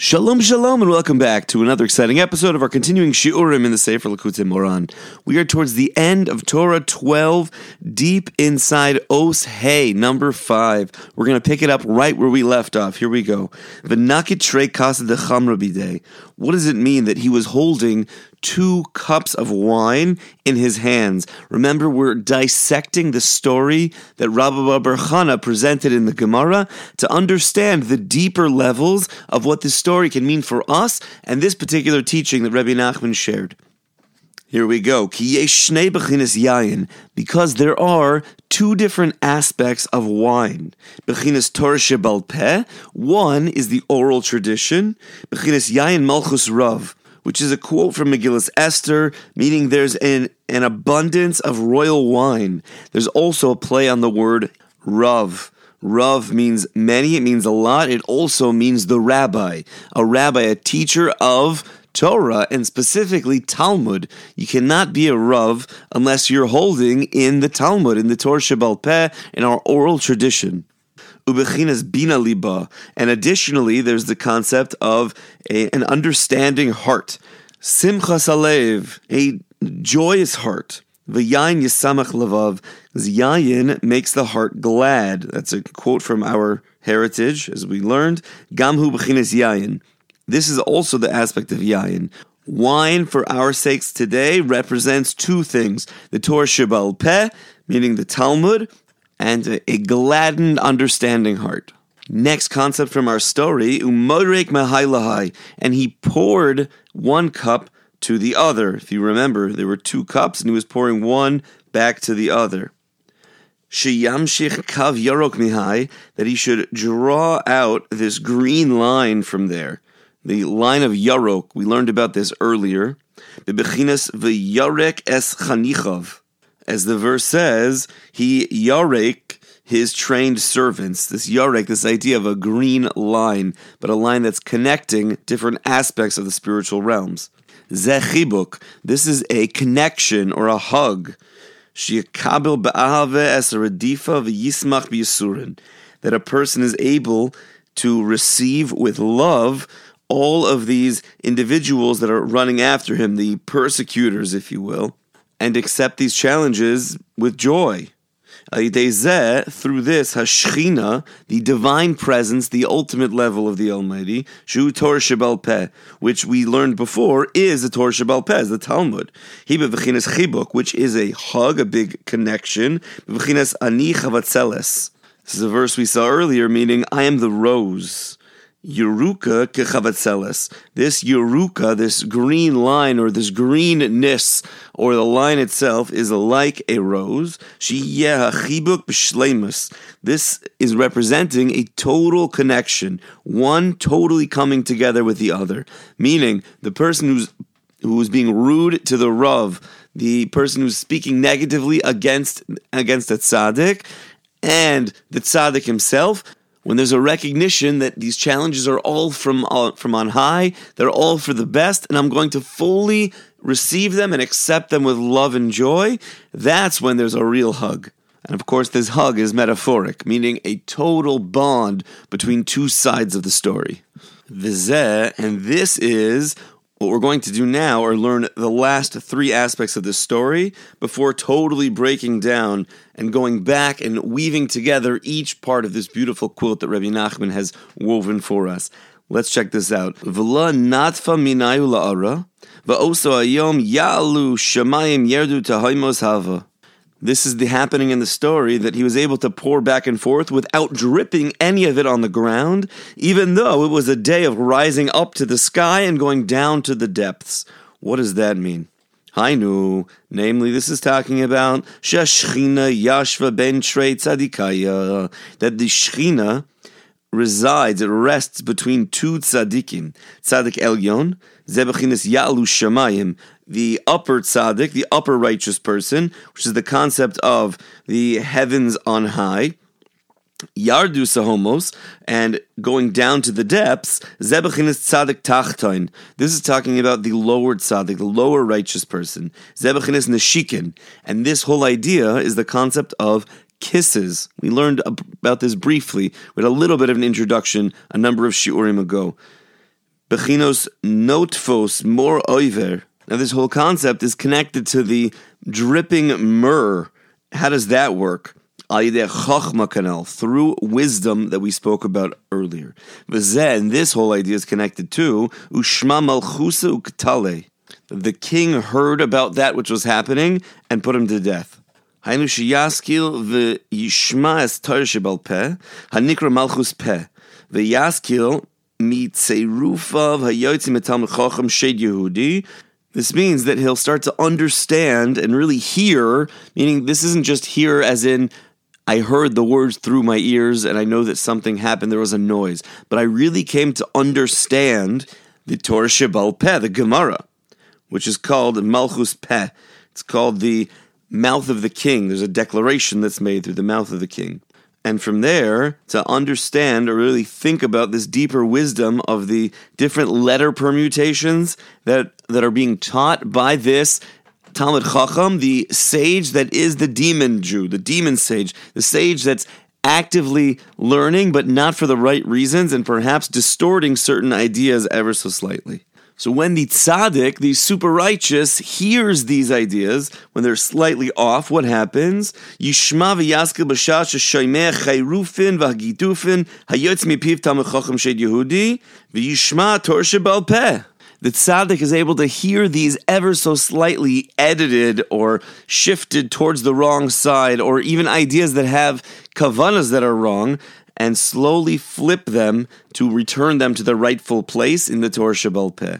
Shalom, shalom, and welcome back to another exciting episode of our continuing Shiurim in the Sefer Likutei Moharan. We are towards the end of Torah 12, deep inside Os Hey, number 5. We're going to pick it up right where we left off. Here we go. V'nakit Trei Kasa de Chamra What does it mean that he was holding two cups of wine in his hands. Remember, we're dissecting the story that Rabbi Bar presented in the Gemara to understand the deeper levels of what this story can mean for us and this particular teaching that Rabbi Nachman shared. Here we go. Because there are two different aspects of wine. One is the oral tradition. Malchus Rav which is a quote from Megillus Esther, meaning there's an, an abundance of royal wine. There's also a play on the word Rav. Rav means many, it means a lot. It also means the rabbi, a rabbi, a teacher of Torah and specifically Talmud. You cannot be a Rav unless you're holding in the Talmud, in the Torah Shebal Peh, in our oral tradition ubechinas bina liba. And additionally, there's the concept of a, an understanding heart. Simchas alev, a joyous heart. V'yayin yisamach levav. Yayin makes the heart glad. That's a quote from our heritage, as we learned. Gamhu b'chinas yayin. This is also the aspect of yayin. Wine, for our sakes today, represents two things: the Torah Shebal Peh, meaning the Talmud, and a gladdened, understanding heart. Next concept from our story, umodrek mahailahai, and he poured one cup to the other. If you remember, there were two cups, and he was pouring one back to the other. Sheyamshich kav yarok mihai, that he should draw out this green line from there. The line of yarok, we learned about this earlier. Bebechinas v'yarek es chanichav as the verse says, he yarek his trained servants. This yarek, this idea of a green line, but a line that's connecting different aspects of the spiritual realms. Zechibuk, this is a connection or a hug. Shiakabil ba'ahave es radifa v'yismach b'yisurin. That a person is able to receive with love all of these individuals that are running after him, the persecutors, if you will and accept these challenges with joy. Through this, Hashchina, the divine presence, the ultimate level of the Almighty, Shu Torah Shebal Peh, which we learned before is the Torah Shebal Peh, the Talmud. Hiba V'chinas Chibuk, which is a hug, a big connection. V'chinas Ani Chavatzeles. This is a verse we saw earlier, meaning I am the rose. Yeruka kechavatzeles. This Yeruka, this green line or this greenness or the line itself is like a rose. This is representing a total connection, one totally coming together with the other. Meaning the person who's who's being rude to the Rav, the person who's speaking negatively against against a tzaddik, and the tzaddik himself when there's a recognition that these challenges are all from uh, from on high, they're all for the best, and I'm going to fully receive them and accept them with love and joy, that's when there's a real hug. And of course, this hug is metaphoric, meaning a total bond between two sides of the story. Vizeh, and this is what we're going to do now are learn the last three aspects of this story before totally breaking down and going back and weaving together each part of this beautiful quilt that Rabbi Nachman has woven for us. Let's check this out. V'la natfa minayu la'ara, v'oso ayom ya'alu shemayim yerdu tahaymos hava. This is the happening in the story that he was able to pour back and forth without dripping any of it on the ground, even though it was a day of rising up to the sky and going down to the depths. What does that mean? Hainu, namely, this is talking about Shashchina Yashva Ben Trei Tzadikaya, that the Shechina resides, it rests between two tzaddikim, Tzadik Elyon, Zebechinis Yalu Shamayim, the upper tzaddik, the upper righteous person, which is the concept of the heavens on high, Yardu Sahomos, and going down to the depths, Zebechinis Tzadik Tachtain. This is talking about the lower tzaddik, the lower righteous person. Zebechinis Neshikin. And this whole idea is the concept of kisses. We learned about this briefly with a little bit of an introduction a number of shiurim ago. Bechinos notfos more oiver. Now, this whole concept is connected to the dripping myrrh. How does that work? through wisdom that we spoke about earlier. And this whole idea is connected to Ushma Malchusa Uktale. The king heard about that which was happening and put him to death. Hanikra Malchus Peh. The Yaskil mitzerufav hayotzim etam chacham shed Yehudi this means that he'll start to understand and really hear, meaning this isn't just hear as in I heard the words through my ears and I know that something happened, there was a noise, but I really came to understand the Torah Shebal Peh, the Gemara, which is called Malchus Peh. It's called the mouth of the king. There's a declaration that's made through the mouth of the king. And from there, to understand or really think about this deeper wisdom of the different letter permutations that, that are being taught by this Talmud Chacham, the sage that is the demon Jew, the demon sage, the sage that's actively learning, but not for the right reasons, and perhaps distorting certain ideas ever so slightly. So when the tzaddik, the super righteous, hears these ideas, when they're slightly off, what happens? Yishma v'yaskel b'shash shoymeh chayrufin v'hagidufin hayotz mipiv tamid chacham shed Yehudi v'yishma tor shebal peh the tzaddik is able to hear these ever so slightly edited or shifted towards the wrong side, or even ideas that have kavanas that are wrong, and slowly flip them to return them to their rightful place in the Torah Shebal Peh.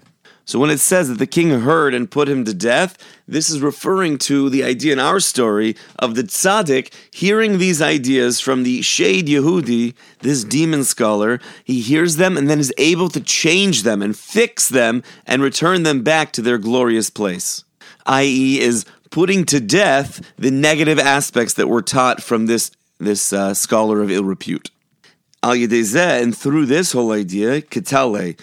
So when it says that the king heard and put him to death, this is referring to the idea in our story of the tzaddik hearing these ideas from the Shade Yehudi, this demon scholar. He hears them and then is able to change them and fix them and return them back to their glorious place. I.e., is putting to death the negative aspects that were taught from this, this uh, scholar of ill repute. Al and through this whole idea, Kitale,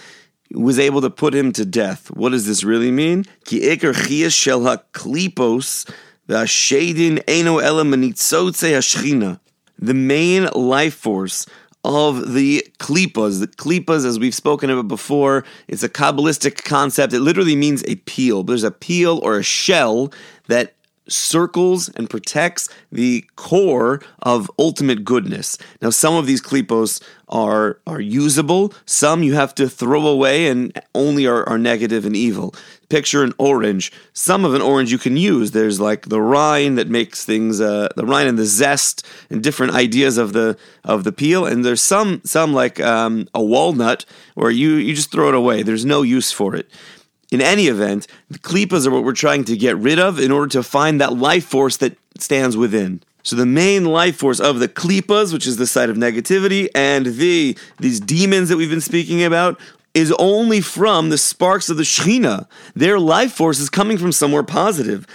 was able to put him to death. What does this really mean? Ki eker shel ha-klipos v'ashedin eno ela hashchina. The main life force of the klipas. The klipas, as we've spoken about before, it's a Kabbalistic concept. It literally means a peel. There's a peel or a shell that circles and protects the core of ultimate goodness. Now, some of these klipos are are usable. Some you have to throw away and only are, are negative and evil. Picture an orange. Some of an orange you can use. There's like the rind that makes things uh, the rind and the zest and different ideas of the of the peel. And there's some some like um, a walnut where you you just throw it away. There's no use for it. In any event, the klipas are what we're trying to get rid of in order to find that life force that stands within. So the main life force of the klipas, which is the side of negativity, and the these demons that we've been speaking about, is only from the sparks of the Shechina. Their life force is coming from somewhere positive.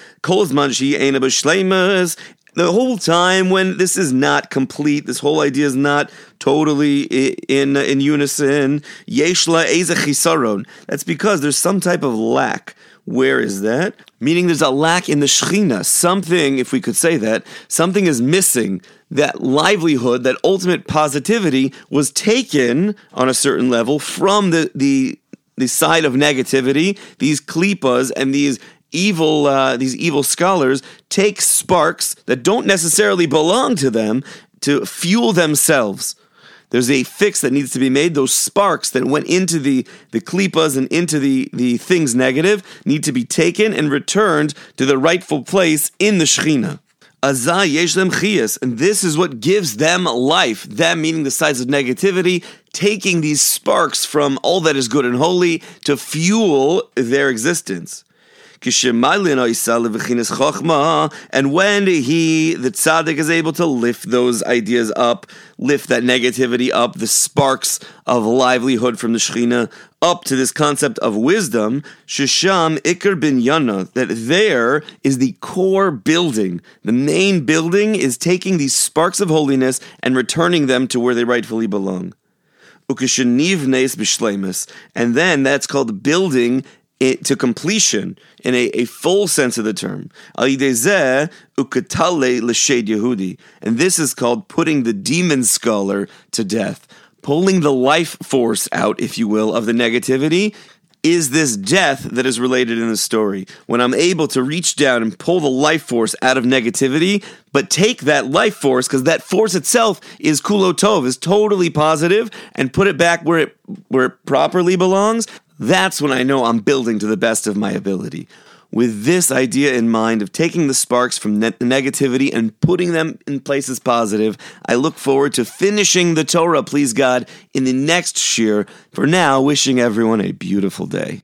The whole time when this is not complete, this whole idea is not totally in in unison. Yeshla eza That's because there's some type of lack. Where is that? Meaning there's a lack in the Shechina. Something, if we could say that, something is missing. That livelihood, that ultimate positivity was taken on a certain level from the, the, the side of negativity, these klipas and these evil uh, these evil scholars take sparks that don't necessarily belong to them to fuel themselves. There's a fix that needs to be made. Those sparks that went into the, the klipas and into the, the things negative need to be taken and returned to the rightful place in the Shechina. Azah yeshlem chiyas, and this is what gives them life. Them meaning the sides of negativity, taking these sparks from all that is good and holy to fuel their existence. And when he, the tzaddik, is able to lift those ideas up, lift that negativity up, the sparks of livelihood from the Shechina up to this concept of wisdom, Shisham Iker bin Yana, that there is the core building. The main building is taking these sparks of holiness and returning them to where they rightfully belong. And then that's called building it, to completion in a, a full sense of the term. And this is called putting the demon scholar to death, pulling the life force out, if you will, of the negativity is this death that is related in the story. When I'm able to reach down and pull the life force out of negativity, but take that life force, because that force itself is kulotov, is totally positive, and put it back where it where it properly belongs, that's when I know I'm building to the best of my ability. With this idea in mind of taking the sparks from ne- negativity and putting them in places positive, I look forward to finishing the Torah, please God, in the next shir. For now, wishing everyone a beautiful day.